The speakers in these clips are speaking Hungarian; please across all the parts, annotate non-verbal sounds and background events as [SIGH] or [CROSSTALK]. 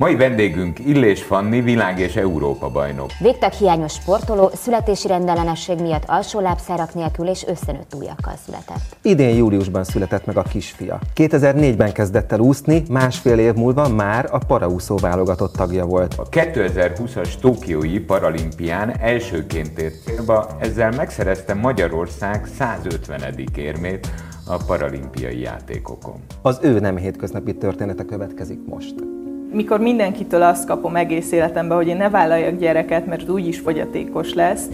Mai vendégünk Illés Fanni, világ és Európa bajnok. Végtag hiányos sportoló, születési rendellenesség miatt alsó lábszárak nélkül és összenőtt ujjakkal született. Idén júliusban született meg a kisfia. 2004-ben kezdett el úszni, másfél év múlva már a paraúszó válogatott tagja volt. A 2020-as Tokiói paralimpián elsőként ért célba, ezzel megszerezte Magyarország 150. érmét a paralimpiai játékokon. Az ő nem hétköznapi története következik most mikor mindenkitől azt kapom egész életemben, hogy én ne vállaljak gyereket, mert úgyis fogyatékos lesz,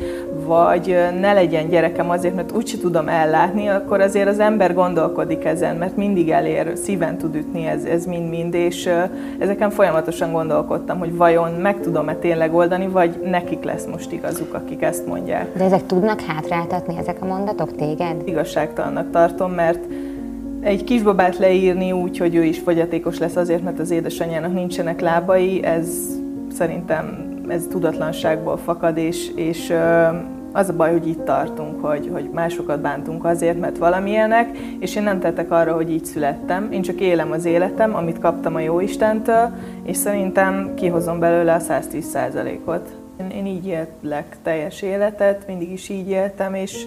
vagy ne legyen gyerekem azért, mert úgyse tudom ellátni, akkor azért az ember gondolkodik ezen, mert mindig elér, szíven tud ütni ez, ez mind-mind, és ezeken folyamatosan gondolkodtam, hogy vajon meg tudom-e tényleg oldani, vagy nekik lesz most igazuk, akik ezt mondják. De ezek tudnak hátráltatni, ezek a mondatok téged? Igazságtalannak tartom, mert egy kisbabát leírni úgy, hogy ő is fogyatékos lesz azért, mert az édesanyjának nincsenek lábai, ez szerintem ez tudatlanságból fakad, és, és az a baj, hogy itt tartunk, hogy, hogy másokat bántunk azért, mert valamilyenek, és én nem tettek arra, hogy így születtem. Én csak élem az életem, amit kaptam a Jóistentől, és szerintem kihozom belőle a 110 ot Én, én így élek teljes életet, mindig is így éltem, és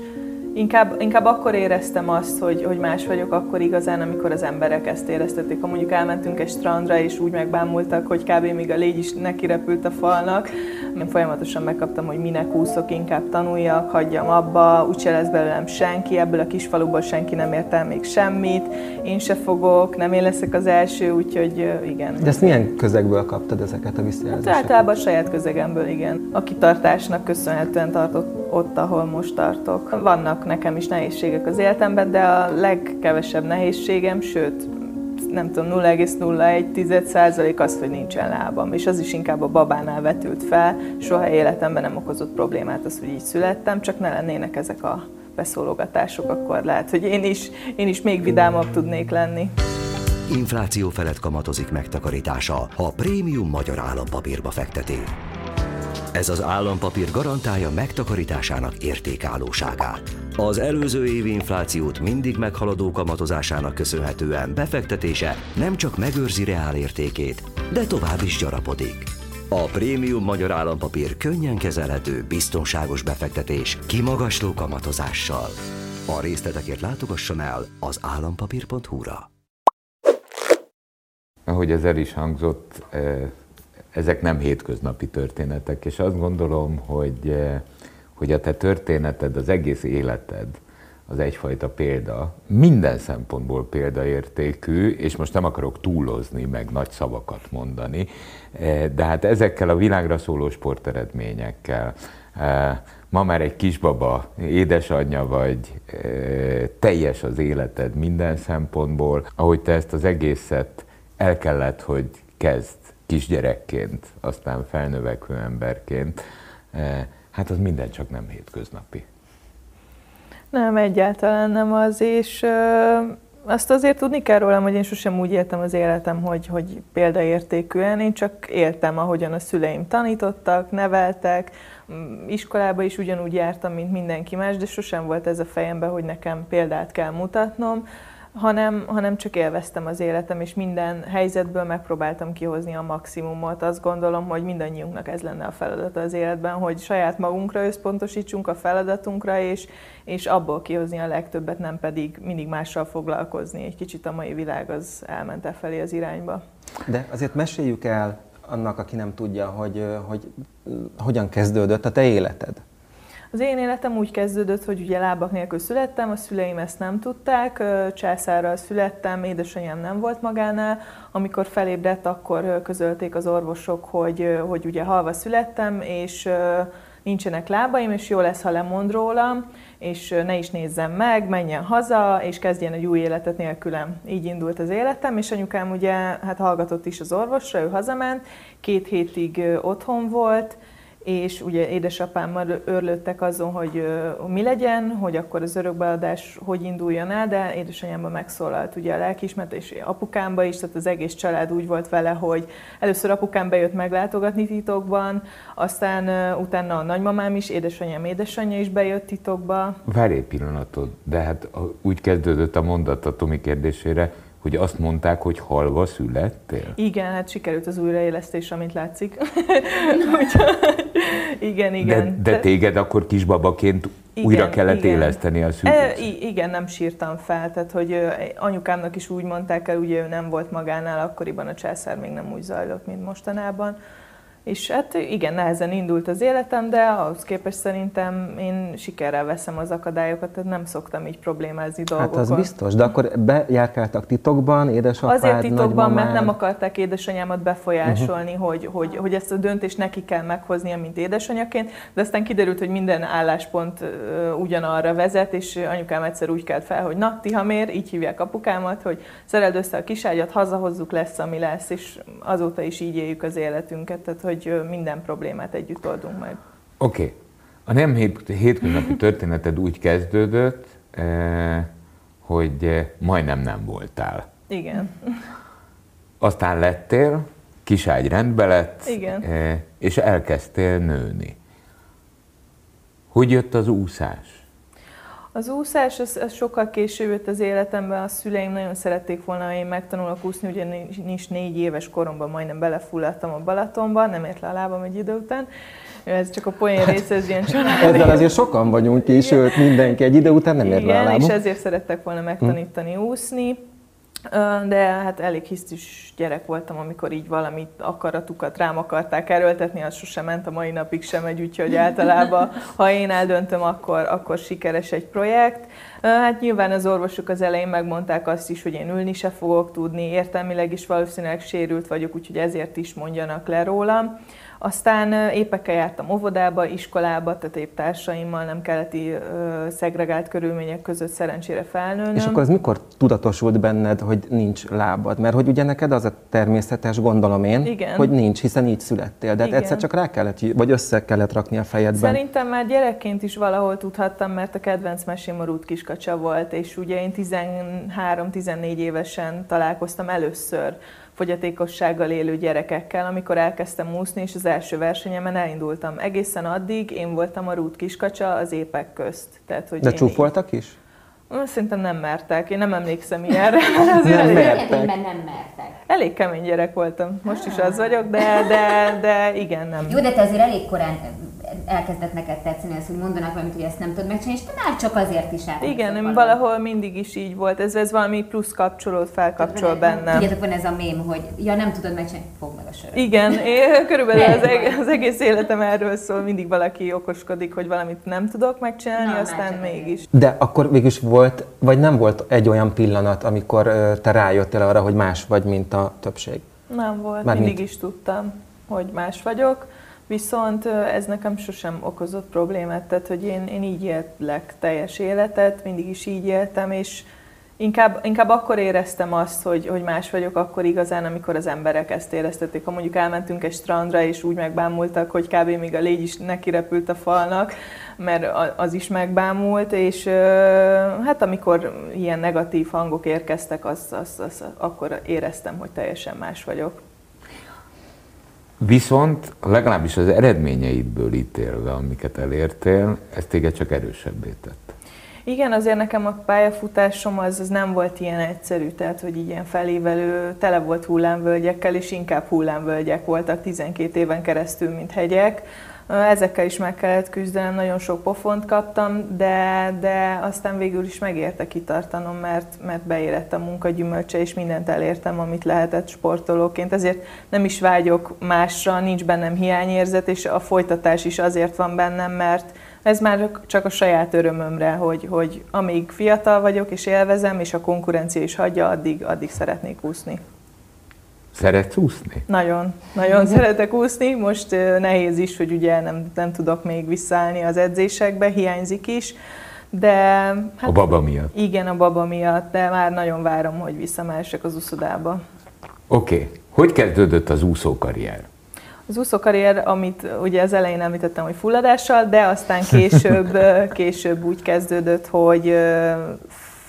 Inkább, inkább akkor éreztem azt, hogy, hogy más vagyok, akkor igazán, amikor az emberek ezt éreztették. Ha mondjuk elmentünk egy strandra, és úgy megbámultak, hogy kb. még a légy is neki repült a falnak, én folyamatosan megkaptam, hogy minek úszok, inkább tanuljak, hagyjam abba, úgyse lesz belőlem senki, ebből a kis faluból senki nem ért el még semmit, én se fogok, nem én leszek az első, úgyhogy igen. De ezt milyen közegből kaptad ezeket a visszajelzéseket? Hát általában a saját közegemből, igen. A kitartásnak köszönhetően tartott ott, ahol most tartok. Vannak nekem is nehézségek az életemben, de a legkevesebb nehézségem, sőt, nem tudom, 0,01 százalék az, hogy nincsen lábam, és az is inkább a babánál vetült fel. Soha életemben nem okozott problémát az, hogy így születtem, csak ne lennének ezek a beszólogatások, akkor lehet, hogy én is, én is még vidámabb tudnék lenni. Infláció felett kamatozik megtakarítása, ha a prémium magyar állampapírba fekteti. Ez az állampapír garantálja megtakarításának értékállóságát. Az előző évi inflációt mindig meghaladó kamatozásának köszönhetően befektetése nem csak megőrzi reál értékét, de tovább is gyarapodik. A prémium magyar állampapír könnyen kezelhető, biztonságos befektetés kimagasló kamatozással. A részletekért látogasson el az állampapír.hu-ra. Ahogy ez el is hangzott, eh, ezek nem hétköznapi történetek, és azt gondolom, hogy, eh, hogy a te történeted, az egész életed, az egyfajta példa, minden szempontból példaértékű, és most nem akarok túlozni, meg nagy szavakat mondani, eh, de hát ezekkel a világra szóló sporteredményekkel, eh, ma már egy kisbaba, édesanyja vagy, teljes az életed minden szempontból, ahogy te ezt az egészet el kellett, hogy kezd kisgyerekként, aztán felnövekvő emberként, eh, hát az minden csak nem hétköznapi. Nem, egyáltalán nem az, és ö, azt azért tudni kell rólam, hogy én sosem úgy éltem az életem, hogy, hogy példaértékűen, én csak éltem, ahogyan a szüleim tanítottak, neveltek, mm, iskolába is ugyanúgy jártam, mint mindenki más, de sosem volt ez a fejemben, hogy nekem példát kell mutatnom hanem, hanem csak élveztem az életem, és minden helyzetből megpróbáltam kihozni a maximumot. Azt gondolom, hogy mindannyiunknak ez lenne a feladata az életben, hogy saját magunkra összpontosítsunk a feladatunkra, és, és abból kihozni a legtöbbet, nem pedig mindig mással foglalkozni. Egy kicsit a mai világ az elment e felé az irányba. De azért meséljük el annak, aki nem tudja, hogy, hogy hogyan kezdődött a te életed. Az én életem úgy kezdődött, hogy ugye lábak nélkül születtem, a szüleim ezt nem tudták, császárral születtem, édesanyám nem volt magánál. Amikor felébredt, akkor közölték az orvosok, hogy, hogy ugye halva születtem, és nincsenek lábaim, és jó lesz, ha lemond rólam, és ne is nézzem meg, menjen haza, és kezdjen egy új életet nélkülem. Így indult az életem, és anyukám ugye hát hallgatott is az orvosra, ő hazament, két hétig otthon volt, és ugye édesapámmal örlődtek azon, hogy mi legyen, hogy akkor az örökbeadás hogy induljon el, de édesanyámban megszólalt ugye a lelkiismeret, és apukámba is, tehát az egész család úgy volt vele, hogy először apukám bejött meglátogatni titokban, aztán utána a nagymamám is, édesanyám édesanyja is bejött titokba. Várj egy pillanatot, de hát úgy kezdődött a mondat a Tomi kérdésére, hogy azt mondták, hogy halva születtél? Igen, hát sikerült az újraélesztés, amint látszik. [LAUGHS] Úgyhogy, igen, igen. De, de téged akkor kisbabaként igen, újra kellett igen. éleszteni a szülőt? E, igen, nem sírtam fel, tehát hogy anyukámnak is úgy mondták el, ugye ő nem volt magánál, akkoriban a császár még nem úgy zajlott, mint mostanában. És hát igen, nehezen indult az életem, de ahhoz képest szerintem én sikerrel veszem az akadályokat, tehát nem szoktam így problémázni dolgokon. Hát az biztos, de akkor bejárkáltak titokban, édesapád, Azért titokban, nagymamád. mert nem akarták édesanyámat befolyásolni, uh-huh. hogy, hogy, hogy ezt a döntést neki kell meghoznia, mint édesanyaként, de aztán kiderült, hogy minden álláspont ugyanarra vezet, és anyukám egyszer úgy kelt fel, hogy na, Tihamér, így hívják apukámat, hogy szereld össze a kiságyat, hazahozzuk, lesz, ami lesz, és azóta is így éljük az életünket, tehát hogy hogy minden problémát együtt oldunk meg. Oké. Okay. A nem hétköznapi [LAUGHS] történeted úgy kezdődött, hogy majdnem nem voltál. Igen. Aztán lettél, kiságy rendbe lett, Igen. és elkezdtél nőni. Hogy jött az úszás? Az úszás, az, az sokkal később jött az életemben, a szüleim nagyon szerették volna, hogy én megtanulok úszni, ugyanis négy éves koromban majdnem belefulladtam a Balatonba, nem ért le a lábam egy idő után. Ez csak a poén része, ez ilyen [LAUGHS] család. Ezzel azért sokan vagyunk ki, sőt mindenki egy idő után nem ért le a lábam. és ezért szerettek volna megtanítani úszni. De hát elég hisztis gyerek voltam, amikor így valamit akaratukat rám akarták erőltetni, az sosem ment, a mai napig sem megy, úgyhogy általában, ha én eldöntöm, akkor, akkor sikeres egy projekt. Hát nyilván az orvosok az elején megmondták azt is, hogy én ülni se fogok tudni, értelmileg is valószínűleg sérült vagyok, úgyhogy ezért is mondjanak le rólam. Aztán épekkel jártam óvodába, iskolába, tehát épp társaimmal nem kellett szegregált körülmények között szerencsére felnőnöm. És akkor az mikor tudatosult benned, hogy nincs lábad? Mert hogy ugye neked az a természetes, gondolom én, Igen. hogy nincs, hiszen így születtél. De hát egyszer csak rá kellett, vagy össze kellett rakni a fejedben. Szerintem már gyerekként is valahol tudhattam, mert a kedvenc mesém a Ruth Kiskacsa volt, és ugye én 13-14 évesen találkoztam először fogyatékossággal élő gyerekekkel, amikor elkezdtem úszni, és az első versenyemen elindultam. Egészen addig én voltam a rút kiskacsa az épek közt. Tehát, hogy De csúfoltak is? Szerintem nem mertek, én nem emlékszem ilyenre. [LAUGHS] nem mertek. nem mertek. Elég kemény gyerek voltam, most is az vagyok, de, de, de igen, nem. Jó, de te azért elég korán elkezdett neked tetszeni az, hogy mondanak valamit, hogy ezt nem tudod megcsinálni, és te már csak azért is át. Igen, valami. valahol mindig is így volt. Ez, ez valami plusz kapcsolót felkapcsol bennem. Tudjátok, van ez a mém, hogy ja, nem tudod megcsinálni, fog meg a söröt. Igen, [LAUGHS] én, körülbelül az, eg- az egész életem erről szól, mindig valaki okoskodik, hogy valamit nem tudok megcsinálni, Na, aztán mégis. De akkor mégis volt, vagy nem volt egy olyan pillanat, amikor te rájöttél arra, hogy más vagy, mint a többség? Nem volt, Már mindig mint... is tudtam, hogy más vagyok Viszont ez nekem sosem okozott problémát, tehát hogy én, én így élek teljes életet, mindig is így éltem, és inkább, inkább akkor éreztem azt, hogy, hogy más vagyok, akkor igazán, amikor az emberek ezt éreztették. Ha mondjuk elmentünk egy strandra, és úgy megbámultak, hogy kb. még a légy is neki repült a falnak, mert az is megbámult, és hát amikor ilyen negatív hangok érkeztek, az, az, az, akkor éreztem, hogy teljesen más vagyok. Viszont legalábbis az eredményeidből ítélve, amiket elértél, ez téged csak erősebbé tett. Igen, azért nekem a pályafutásom az, az nem volt ilyen egyszerű, tehát hogy ilyen felévelő, tele volt hullámvölgyekkel, és inkább hullámvölgyek voltak 12 éven keresztül, mint hegyek. Ezekkel is meg kellett küzdenem, nagyon sok pofont kaptam, de, de aztán végül is megérte kitartanom, mert, mert beérett a munka gyümölcse, és mindent elértem, amit lehetett sportolóként. Ezért nem is vágyok másra, nincs bennem hiányérzet, és a folytatás is azért van bennem, mert ez már csak a saját örömömre, hogy, hogy amíg fiatal vagyok és élvezem, és a konkurencia is hagyja, addig, addig szeretnék úszni. Szeretsz úszni? Nagyon, nagyon [LAUGHS] szeretek úszni. Most nehéz is, hogy ugye nem, nem tudok még visszaállni az edzésekbe, hiányzik is. De, hát, a baba miatt? Igen, a baba miatt, de már nagyon várom, hogy visszamehessek az úszodába. Oké. Okay. Hogy kezdődött az úszókarrier? Az úszókarrier, amit ugye az elején említettem, hogy fulladással, de aztán később, [LAUGHS] később úgy kezdődött, hogy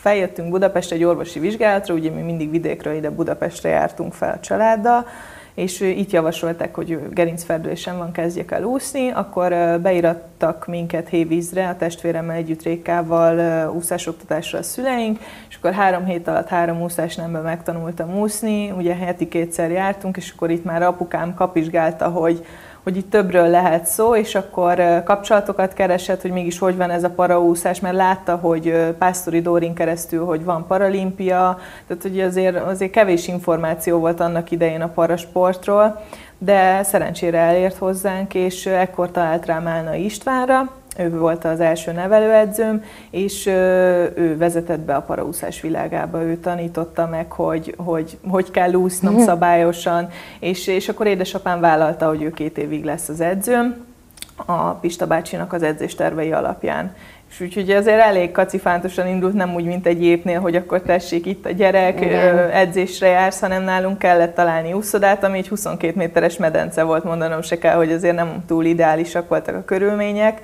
feljöttünk Budapestre egy orvosi vizsgálatra, ugye mi mindig vidékről ide Budapestre jártunk fel a családdal, és itt javasolták, hogy gerincferdülésen van, kezdjek el úszni, akkor beirattak minket hévízre, a testvéremmel együtt Rékával úszásoktatásra a szüleink, és akkor három hét alatt három úszás nemben megtanultam úszni, ugye heti kétszer jártunk, és akkor itt már apukám kapizsgálta, hogy hogy itt többről lehet szó, és akkor kapcsolatokat keresett, hogy mégis hogy van ez a paraúszás, mert látta, hogy Pásztori Dórin keresztül, hogy van paralimpia, tehát hogy azért, azért kevés információ volt annak idején a parasportról, de szerencsére elért hozzánk, és ekkor talált rám Álna Istvánra, ő volt az első nevelőedzőm, és ő vezetett be a paraúszás világába, ő tanította meg, hogy hogy, hogy kell úsznom mhm. szabályosan, és, és akkor édesapám vállalta, hogy ő két évig lesz az edzőm, a Pista bácsinak az edzéstervei alapján. És úgyhogy azért elég kacifántosan indult, nem úgy, mint egy épnél, hogy akkor tessék itt a gyerek, Igen. edzésre jársz, hanem nálunk kellett találni úszodát, ami egy 22 méteres medence volt, mondanom se kell, hogy azért nem túl ideálisak voltak a körülmények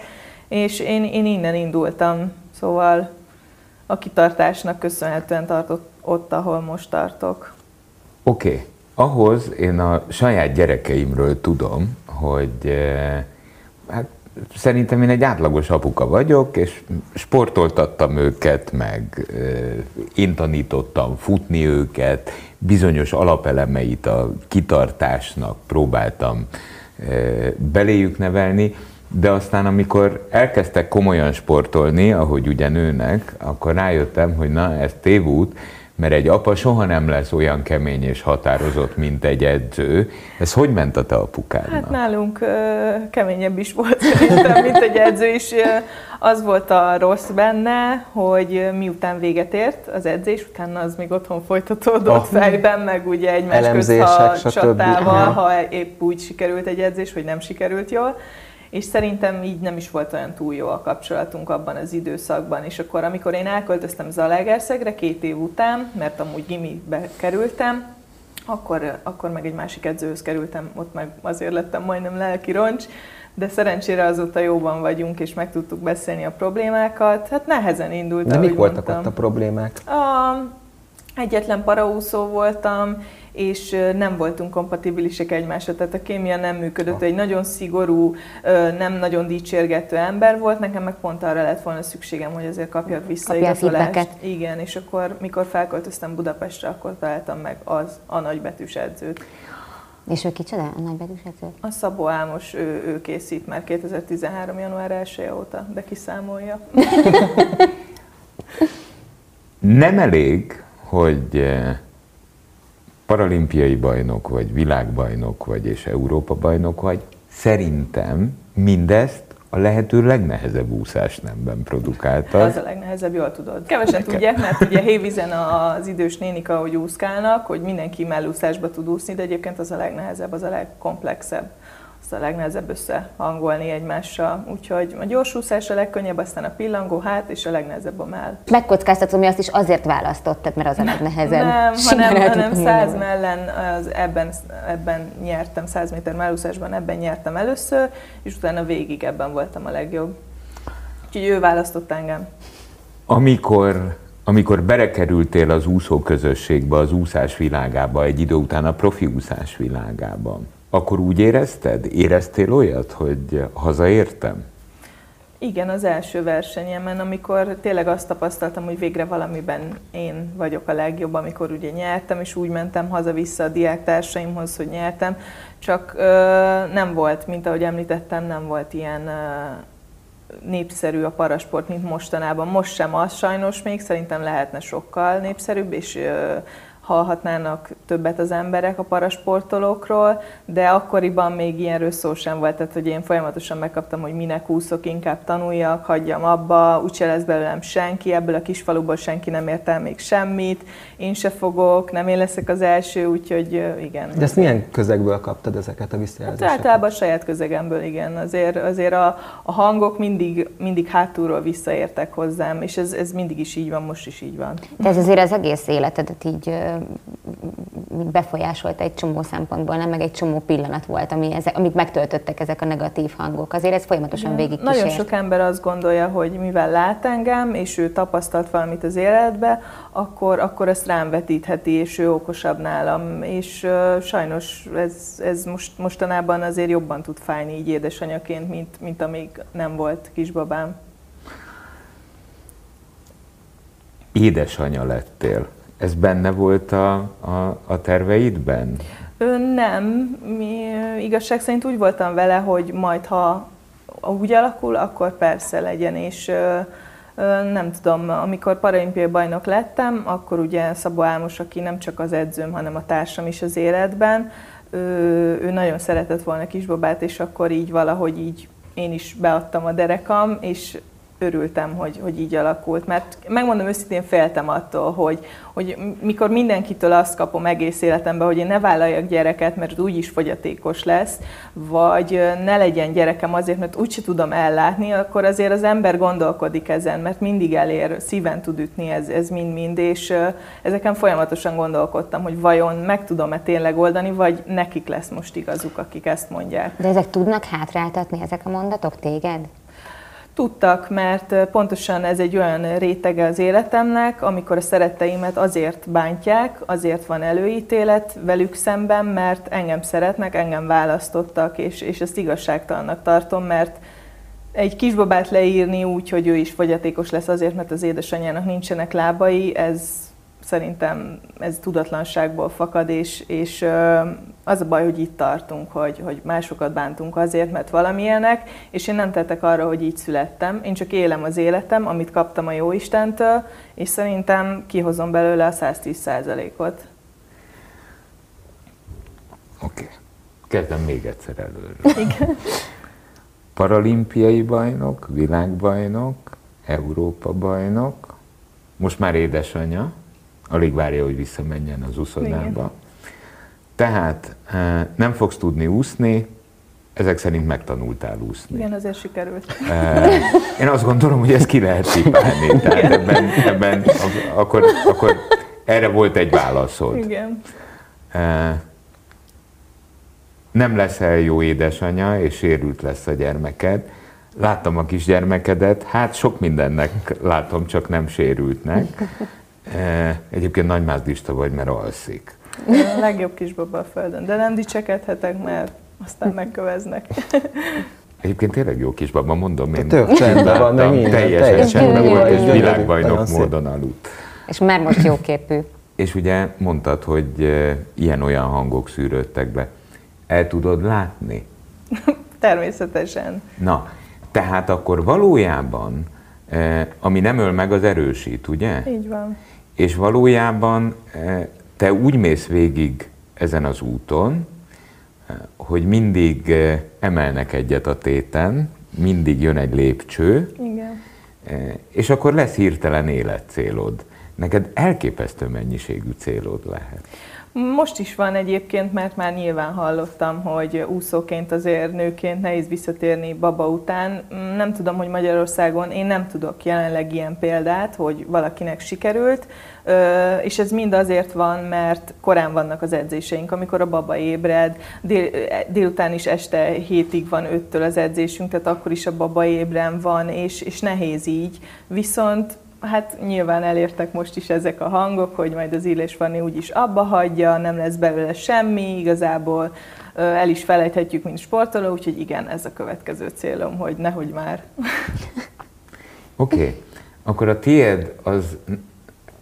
és én, én innen indultam, szóval a kitartásnak köszönhetően tartott ott, ahol most tartok. Oké, okay. ahhoz én a saját gyerekeimről tudom, hogy eh, hát szerintem én egy átlagos apuka vagyok, és sportoltattam őket, meg eh, én tanítottam futni őket, bizonyos alapelemeit a kitartásnak próbáltam eh, beléjük nevelni, de aztán amikor elkezdtek komolyan sportolni, ahogy ugye nőnek, akkor rájöttem, hogy na, ez tévút, mert egy apa soha nem lesz olyan kemény és határozott, mint egy edző. Ez hogy ment a te apukádnak? Hát nálunk ö, keményebb is volt szerintem, mint egy edző is. Az volt a rossz benne, hogy miután véget ért az edzés, utána az még otthon folytatódott oh. fejben, meg ugye egymás közt, ha csatával, ha épp úgy sikerült egy edzés, vagy nem sikerült jól és szerintem így nem is volt olyan túl jó a kapcsolatunk abban az időszakban. És akkor, amikor én elköltöztem Zalaegerszegre két év után, mert amúgy gimibe kerültem, akkor, akkor meg egy másik edzőhöz kerültem, ott meg azért lettem majdnem lelki roncs, de szerencsére azóta jóban vagyunk, és meg tudtuk beszélni a problémákat. Hát nehezen indult, De mik voltak mondtam. ott a problémák? A, egyetlen paraúszó voltam, és nem voltunk kompatibilisek egymásra, tehát a kémia nem működött. Egy nagyon szigorú, nem nagyon dicsérgető ember volt, nekem meg pont arra lett volna szükségem, hogy azért kapjak vissza igazolást. Igen, és akkor, mikor felköltöztem Budapestre, akkor találtam meg az a nagybetűs edzőt. És ő kicsoda, a nagybetűs edző? A Szabó Álmos, ő, ő készít már 2013. január 1 óta, de kiszámolja. [LAUGHS] Nem elég, hogy paralimpiai bajnok vagy, világbajnok vagy és Európa bajnok vagy, szerintem mindezt a lehető legnehezebb úszás nemben produkálta. Az a legnehezebb, jól tudod. Kevesen tudják, mert ugye hévízen az idős nénik, ahogy úszkálnak, hogy mindenki mellúszásba tud úszni, de egyébként az a legnehezebb, az a legkomplexebb azt a legnehezebb összehangolni egymással. Úgyhogy a gyorsúszás a legkönnyebb, aztán a pillangó hát, és a legnehezebb a mell. Megkockáztatom, hogy azt is azért választottad, mert az a legnehezebb. Nem, hanem, hanem száz mellen az ebben, ebben nyertem, száz méter mellúszásban ebben nyertem először, és utána végig ebben voltam a legjobb. Úgyhogy ő választott engem. Amikor amikor berekerültél az úszó közösségbe, az úszás világába, egy idő után a profi úszás világába, akkor úgy érezted? Éreztél olyat, hogy hazaértem? Igen, az első versenyemen, amikor tényleg azt tapasztaltam, hogy végre valamiben én vagyok a legjobb, amikor ugye nyertem, és úgy mentem haza-vissza a diáktársaimhoz, hogy nyertem, csak ö, nem volt, mint ahogy említettem, nem volt ilyen ö, népszerű a parasport, mint mostanában. Most sem az sajnos még, szerintem lehetne sokkal népszerűbb, és ö, hallhatnának többet az emberek a parasportolókról, de akkoriban még ilyenről szó sem volt, tehát hogy én folyamatosan megkaptam, hogy minek úszok, inkább tanuljak, hagyjam abba, úgyse lesz belőlem senki, ebből a kis faluból senki nem ért el még semmit, én se fogok, nem én leszek az első, úgyhogy igen. De ezt milyen közegből kaptad ezeket a visszajelzéseket? Hát általában a saját közegemből, igen. Azért, azért a, a hangok mindig, mindig hátulról visszaértek hozzám, és ez, ez mindig is így van, most is így van. De ez azért az egész életedet így befolyásolta egy csomó szempontból, nem meg egy csomó pillanat volt, ami ezek, amik megtöltöttek ezek a negatív hangok. Azért ez folyamatosan végig Nagyon sok ember azt gondolja, hogy mivel lát engem, és ő tapasztalt valamit az életbe, akkor, akkor ezt rám vetítheti, és ő okosabb nálam. És uh, sajnos ez, ez most, mostanában azért jobban tud fájni így édesanyaként, mint, mint amíg nem volt kisbabám. Édesanya lettél. Ez benne volt a, a, a terveidben? Ö, nem. Mi, igazság szerint úgy voltam vele, hogy majd ha úgy alakul, akkor persze legyen, és ö, nem tudom, amikor paralimpiai bajnok lettem, akkor ugye Szabó Álmos, aki nem csak az edzőm, hanem a társam is az életben, ő, ő nagyon szeretett volna kisbabát, és akkor így valahogy így én is beadtam a derekam, és örültem, hogy, hogy így alakult, mert megmondom őszintén féltem attól, hogy, hogy mikor mindenkitől azt kapom egész életemben, hogy én ne vállaljak gyereket, mert úgyis fogyatékos lesz, vagy ne legyen gyerekem azért, mert úgyse tudom ellátni, akkor azért az ember gondolkodik ezen, mert mindig elér, szíven tud ütni ez, ez mind-mind, és ezeken folyamatosan gondolkodtam, hogy vajon meg tudom-e tényleg oldani, vagy nekik lesz most igazuk, akik ezt mondják. De ezek tudnak hátráltatni, ezek a mondatok téged? Tudtak, mert pontosan ez egy olyan rétege az életemnek, amikor a szeretteimet azért bántják, azért van előítélet velük szemben, mert engem szeretnek, engem választottak, és, és ezt igazságtalannak tartom, mert egy kisbabát leírni úgy, hogy ő is fogyatékos lesz azért, mert az édesanyjának nincsenek lábai, ez szerintem ez tudatlanságból fakad, és, és az a baj, hogy itt tartunk, hogy, hogy másokat bántunk azért, mert valamilyenek, és én nem tettek arra, hogy így születtem. Én csak élem az életem, amit kaptam a jó Istentől, és szerintem kihozom belőle a 110% ot Oké. Okay. Kezdem még egyszer előről. Igen. Paralimpiai bajnok, világbajnok, Európa bajnok, most már édesanyja, alig várja, hogy visszamenjen az úszodába. Igen. Tehát eh, nem fogsz tudni úszni, ezek szerint megtanultál úszni. Igen, azért sikerült. Eh, én azt gondolom, hogy ezt ki lehet cipálni. Tehát ebben, ebben akkor, akkor erre volt egy válaszod. Igen. Eh, nem leszel jó édesanyja, és sérült lesz a gyermeked. Láttam a kisgyermekedet, hát sok mindennek látom, csak nem sérültnek. Egyébként nagy mázdista vagy, mert alszik. A legjobb kisbaba a földön, de nem dicsekedhetek, mert aztán megköveznek. Egyébként tényleg jó kisbaba, mondom én. Tök csendben van, meg minden. Teljesen csendben volt, és világbajnok módon aludt. És már most jóképű. És ugye mondtad, hogy ilyen-olyan hangok szűrődtek be. El tudod látni? Természetesen. Na, tehát akkor valójában, ami nem öl meg, az erősít, ugye? Így van. És valójában te úgy mész végig ezen az úton, hogy mindig eh, emelnek egyet a téten, mindig jön egy lépcső, Igen. Eh, és akkor lesz hirtelen életcélod. Neked elképesztő mennyiségű célod lehet. Most is van egyébként, mert már nyilván hallottam, hogy úszóként azért nőként nehéz visszatérni baba után. Nem tudom, hogy Magyarországon én nem tudok jelenleg ilyen példát, hogy valakinek sikerült, és ez mind azért van, mert korán vannak az edzéseink, amikor a baba ébred, dél, délután is este hétig van öttől az edzésünk, tehát akkor is a baba ébren van, és, és nehéz így. Viszont hát nyilván elértek most is ezek a hangok, hogy majd az Illés Fanni úgyis abba hagyja, nem lesz belőle semmi, igazából el is felejthetjük, mint sportoló, úgyhogy igen, ez a következő célom, hogy nehogy már. [LAUGHS] Oké, okay. akkor a tied az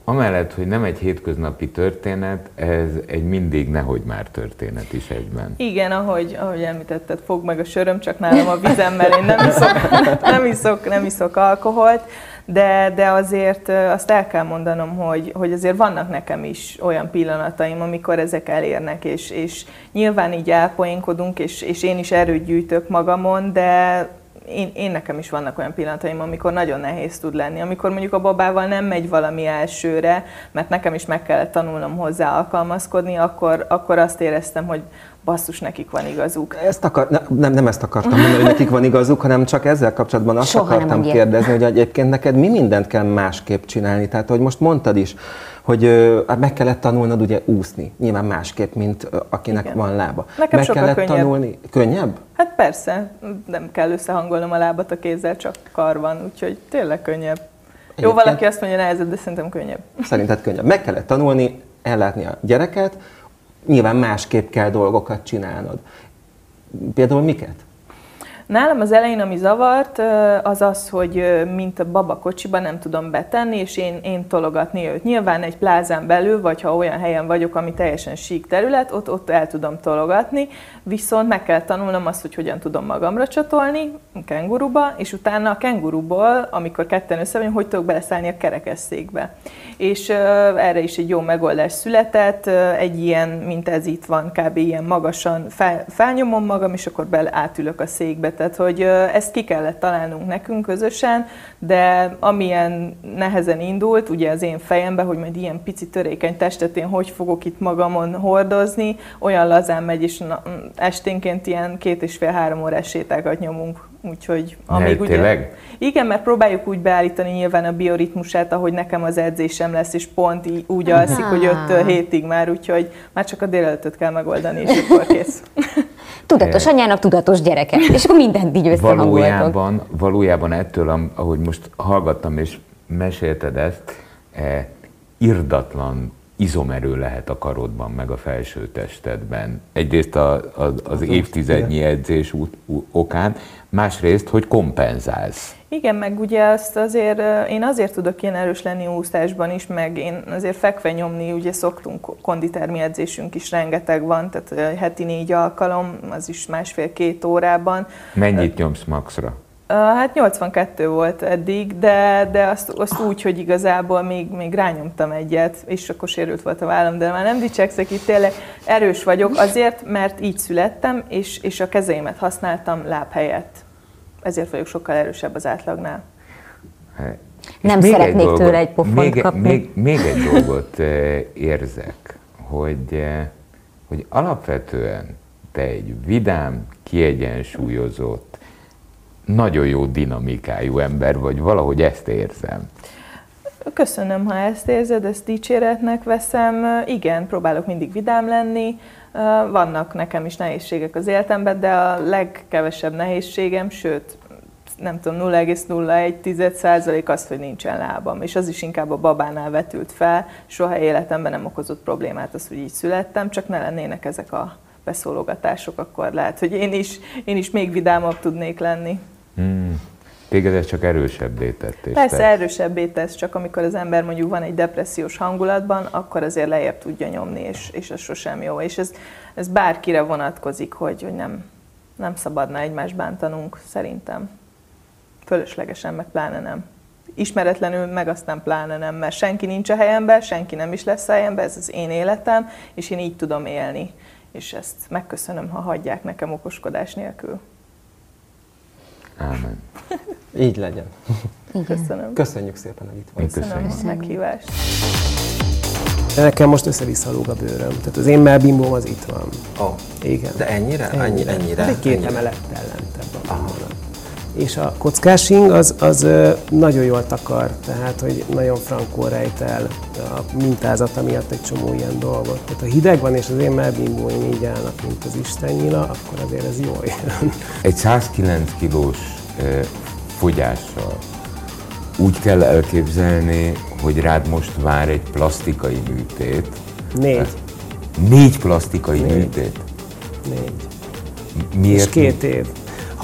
amellett, hogy nem egy hétköznapi történet, ez egy mindig nehogy már történet is egyben. Igen, ahogy, ahogy említetted, fog meg a söröm, csak nálam a vizemmel én nem iszok, [LAUGHS] nem iszok, nem iszok alkoholt de, de azért azt el kell mondanom, hogy, hogy azért vannak nekem is olyan pillanataim, amikor ezek elérnek, és, és nyilván így elpoénkodunk, és, és én is erőt gyűjtök magamon, de én, én nekem is vannak olyan pillanataim, amikor nagyon nehéz tud lenni. Amikor mondjuk a babával nem megy valami elsőre, mert nekem is meg kellett tanulnom hozzá alkalmazkodni, akkor, akkor azt éreztem, hogy basszus, nekik van igazuk. Ezt akar, ne, nem, nem ezt akartam mondani, hogy nekik van igazuk, hanem csak ezzel kapcsolatban azt Soha akartam kérdezni, hogy egyébként neked mi mindent kell másképp csinálni. Tehát, hogy most mondtad is, hogy hát meg kellett tanulnod ugye úszni, nyilván másképp, mint akinek Igen. van lába. Nekem meg kellett könnyebb. tanulni. Könnyebb? Hát persze, nem kell összehangolnom a lábat a kézzel, csak kar van, úgyhogy tényleg könnyebb. Jó, Egyébként- valaki azt mondja nehezebb, de szerintem könnyebb. Szerinted könnyebb. Meg kellett tanulni, ellátni a gyereket, nyilván másképp kell dolgokat csinálnod. Például miket? Nálam az elején, ami zavart, az az, hogy mint a baba kocsiba nem tudom betenni, és én, én tologatni őt. Nyilván egy plázán belül, vagy ha olyan helyen vagyok, ami teljesen sík terület, ott, ott el tudom tologatni, viszont meg kell tanulnom azt, hogy hogyan tudom magamra csatolni kenguruba, és utána a kenguruból, amikor ketten össze vagyunk, hogy tudok beleszállni a kerekesszékbe. És ö, erre is egy jó megoldás született, ö, egy ilyen, mint ez itt van, kb. ilyen magasan fel, felnyomom magam, és akkor bele átülök a székbe. Tehát, hogy ezt ki kellett találnunk nekünk közösen, de amilyen nehezen indult, ugye az én fejembe, hogy majd ilyen pici törékeny testet én hogy fogok itt magamon hordozni, olyan lazán megy, és na, esténként ilyen két és fél-három órás sétákat nyomunk. Úgyhogy amíg ugye... tényleg? Igen, mert próbáljuk úgy beállítani nyilván a bioritmusát, ahogy nekem az edzésem lesz, és pont í- úgy alszik, hogy 5 hétig már, úgyhogy már csak a délelőttöt kell megoldani, és akkor kész. [LAUGHS] Tudatos anyának tudatos gyereke. És akkor mindent így. Valójában, valójában ettől, am- ahogy most hallgattam és mesélted ezt, eh, irdatlan izomerő lehet a karodban, meg a felső testedben. Egyrészt a, a, az évtizednyi edzés út, ú- okán, másrészt, hogy kompenzálsz. Igen, meg ugye azt azért, én azért tudok ilyen erős lenni úszásban is, meg én azért fekve nyomni, ugye szoktunk, konditermi edzésünk is rengeteg van, tehát heti négy alkalom, az is másfél-két órában. Mennyit nyomsz maxra? Hát 82 volt eddig, de, de azt, azt úgy, hogy igazából még, még rányomtam egyet, és akkor sérült volt a vállam, de már nem dicsekszek itt, tényleg erős vagyok azért, mert így születtem, és, és a kezeimet használtam láb helyett. Ezért vagyok sokkal erősebb az átlagnál. Nem még szeretnék dolgot- tőle egy pofont még, kapni. Még, még egy dolgot érzek, hogy, hogy alapvetően te egy vidám, kiegyensúlyozott, nagyon jó dinamikájú ember vagy, valahogy ezt érzem. Köszönöm, ha ezt érzed, ezt dicséretnek veszem. Igen, próbálok mindig vidám lenni. Vannak nekem is nehézségek az életemben, de a legkevesebb nehézségem, sőt, nem tudom, 0,01 százalék az, hogy nincsen lábam, és az is inkább a babánál vetült fel. Soha életemben nem okozott problémát az, hogy így születtem, csak ne lennének ezek a beszólogatások, akkor lehet, hogy én is, én is még vidámabb tudnék lenni. Hmm. Téged ez csak erősebbé tett. Persze te- erősebbé tesz, csak amikor az ember mondjuk van egy depressziós hangulatban, akkor azért lejjebb tudja nyomni, és, és ez sosem jó. És ez, ez bárkire vonatkozik, hogy, hogy nem, nem szabadna egymást bántanunk, szerintem. Fölöslegesen, meg pláne nem. Ismeretlenül, meg aztán pláne nem, mert senki nincs a helyemben, senki nem is lesz a helyemben, ez az én életem, és én így tudom élni. És ezt megköszönöm, ha hagyják nekem okoskodás nélkül. Ámen. [LAUGHS] Így legyen. Köszönöm. Köszönjük szépen, hogy itt vagy. Köszönöm. Köszönöm a meghívást. De nekem most össze-vissza lóg a bőröm. Tehát az én melbimbóm az itt van. Ó, Igen. de ennyire? Ennyire? ennyire, Hát egy két ennyire. emelettel lentebb a bimbónak. És a kockásing az, az nagyon jól takar, tehát hogy nagyon frankó rejt el a mintázata miatt egy csomó ilyen dolgot. Tehát ha hideg van és az én melbimbóim így állnak, mint az istennyila, akkor azért ez jól jön. Egy 109 kilós fogyással úgy kell elképzelni, hogy rád most vár egy plastikai műtét. Négy. Négy plastikai műtét. Négy. Miért? És két év.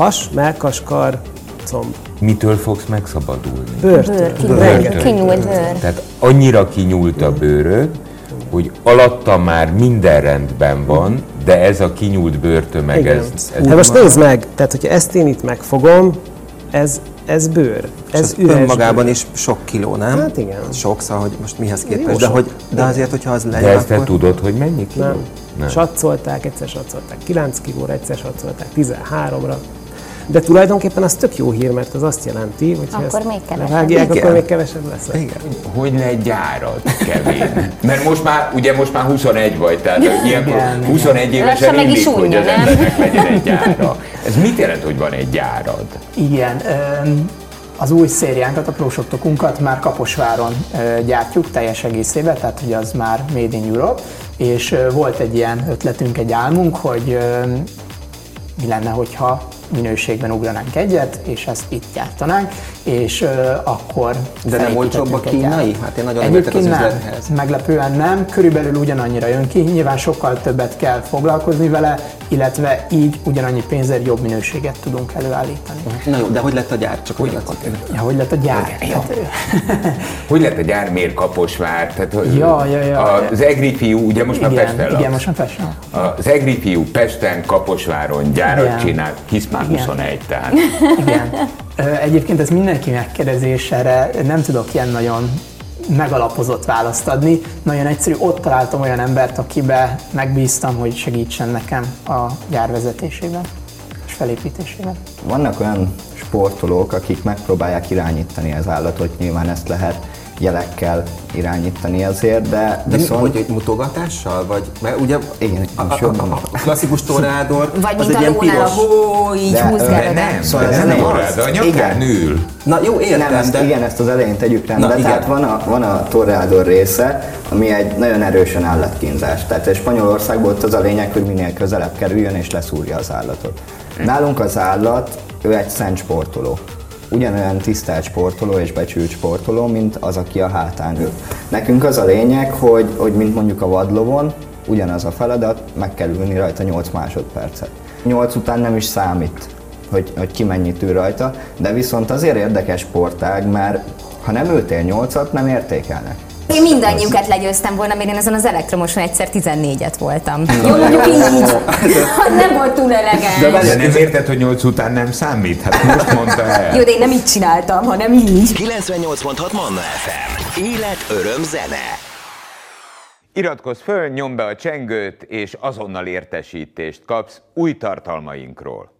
Has, melkas, kar, comb. Mitől fogsz megszabadulni? Bőrtől. Bőr, kinyúlt, bőr. Tehát annyira kinyúlt a bőröd, hogy alatta már minden rendben van, de ez a kinyúlt bőrtömeg, Igen. ez, ez Hát most nézd meg, tehát hogyha ezt én itt megfogom, ez, ez bőr. Ez ez üres önmagában bőr. is sok kiló, nem? Hát igen. Sok, szóval, hogy most mihez képest. De, hogy, de azért, hogyha az De lejön, ezt te akkor... tudod, hogy mennyi kiló? Nem. Nem. Satszolták, egyszer satszolták 9 kilóra, egyszer satszolták 13-ra. De tulajdonképpen az tök jó hír, mert az azt jelenti, hogy ha Akkor ezt még kevesebb. levágják, Igen. akkor még kevesebb lesz. Igen. Hogy lett gyárad, Kevin? Mert most már, ugye most már 21 vagy, tehát ilyenkor Igen, 21 évesen meg is hogy az embernek legyen egy gyára. Ez mit jelent, hogy van egy gyárad? Igen, öm, az új szériánkat, a prosottokunkat már Kaposváron ö, gyártjuk teljes egészében, tehát hogy az már Made in Europe, és ö, volt egy ilyen ötletünk, egy álmunk, hogy ö, mi lenne, hogyha minőségben ugranánk egyet, és ezt itt gyártanánk, és ö, akkor De nem olcsóbb a kínai? gyárat. Hát én nagyon Egyébként nem, üzlethez. meglepően nem, körülbelül ugyanannyira jön ki, nyilván sokkal többet kell foglalkozni vele, illetve így ugyanannyi pénzért jobb minőséget tudunk előállítani. Na jó, de hogy lett a gyár? Csak hogy lett? Ja, hogy lett a gyár? Hát, [LAUGHS] Hogy lett a gyár, miért Kaposvár? Tehát, hogy Ja, ja, ja. Az egri fiú, ugye most már igen, Pesten igen, laksz. most már Pesten. Az egri fiú Pesten, Kaposváron gyárat Igen. csinál, hisz már Igen. 21, tehát. Igen. Egyébként ez mindenki megkérdezés, erre nem tudok ilyen nagyon megalapozott választ adni. Nagyon egyszerű, ott találtam olyan embert, akibe megbíztam, hogy segítsen nekem a gyár vezetésében és felépítésében. Vannak olyan sportolók, akik megpróbálják irányítani az állatot, nyilván ezt lehet jelekkel irányítani azért, de De viszont... Hogy egy mutogatással? Vagy, mert ugye Igen, a, a, a, a klasszikus torádor Vagy az mint egy a ilyen lónál a piros. hó, így De- húzgálod. Nem, Szóval ez nem az. de a nyakán Igen. ül. Na jó, értem, Nem, ezt, de... igen, ezt az elején tegyük rendbe. Na, tehát van a, van a torrádor része, ami egy nagyon erősen állatkínzás. Tehát Spanyolországból ott az a lényeg, hogy minél közelebb kerüljön és leszúrja az állatot. Nálunk az állat, ő egy szent sportoló. Ugyanolyan tisztelt sportoló és becsült sportoló, mint az, aki a hátán ül. Nekünk az a lényeg, hogy, hogy mint mondjuk a vadlovon, ugyanaz a feladat, meg kell ülni rajta 8 másodpercet. 8 után nem is számít, hogy, hogy ki mennyit ül rajta, de viszont azért érdekes sportág, mert ha nem ültél 8-at, nem értékelnek. Én mindannyiukat legyőztem volna, mert én azon az elektromoson egyszer 14-et voltam. Jó, mondjuk így, nem volt túl elegáns. De nem érted, hogy 8 után nem számít? Hát most mondta el. Jó, de én nem így csináltam, hanem így. 98.6 Manna FM. Élet, öröm, zene. Iratkozz föl, nyomd be a csengőt, és azonnal értesítést kapsz új tartalmainkról.